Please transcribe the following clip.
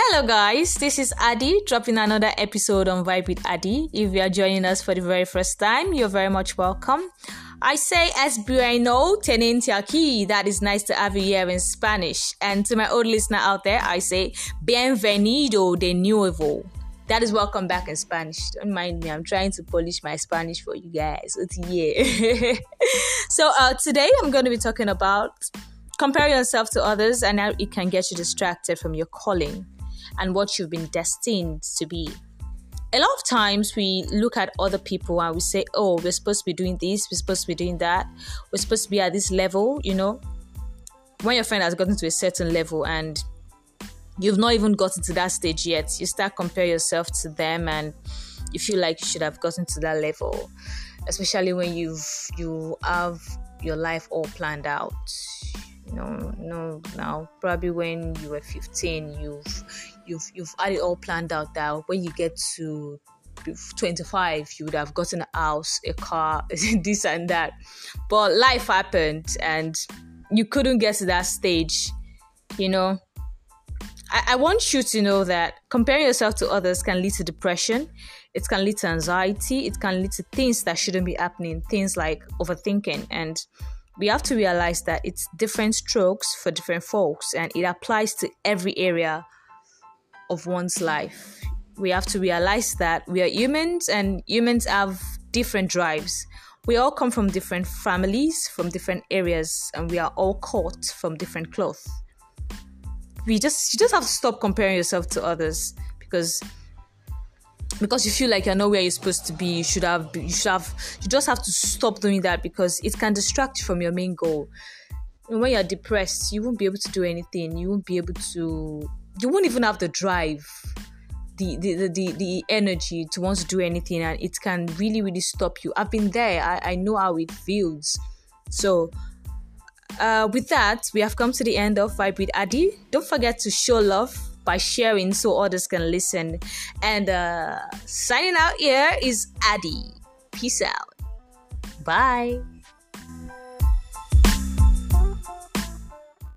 Hello, guys. This is Adi dropping another episode on Vibe with Adi. If you are joining us for the very first time, you're very much welcome. I say es bueno aquí. That is nice to have you here in Spanish. And to my old listener out there, I say bienvenido de nuevo. That is welcome back in Spanish. Don't mind me. I'm trying to polish my Spanish for you guys. Yeah. so uh, today I'm going to be talking about compare yourself to others and how it can get you distracted from your calling and what you've been destined to be. A lot of times we look at other people and we say, oh, we're supposed to be doing this, we're supposed to be doing that, we're supposed to be at this level, you know. When your friend has gotten to a certain level and you've not even gotten to that stage yet, you start compare yourself to them and you feel like you should have gotten to that level, especially when you've you have your life all planned out no no now probably when you were 15 you've you've you've had it all planned out that when you get to 25 you would have gotten a house a car this and that. But life happened and you couldn't get to that stage you know? I, I want you to know that comparing yourself to others can lead to depression it can lead to anxiety it can lead to things that shouldn't be happening things like overthinking. And we have to realize that it's different strokes for different folks and it applies to every area of one's life. We have to realize that we are humans and humans have different drives. We all come from different families, from different areas, and we are all caught from different cloth. We just you just have to stop comparing yourself to others because because you feel like you're not where you're supposed to be you should have you should have you just have to stop doing that because it can distract you from your main goal when you're depressed you won't be able to do anything you won't be able to you won't even have the drive the, the, the, the energy to want to do anything and it can really really stop you i've been there i, I know how it feels so uh, with that we have come to the end of vibe with adi don't forget to show love by sharing so others can listen. And uh, signing out here is Adi. Peace out. Bye.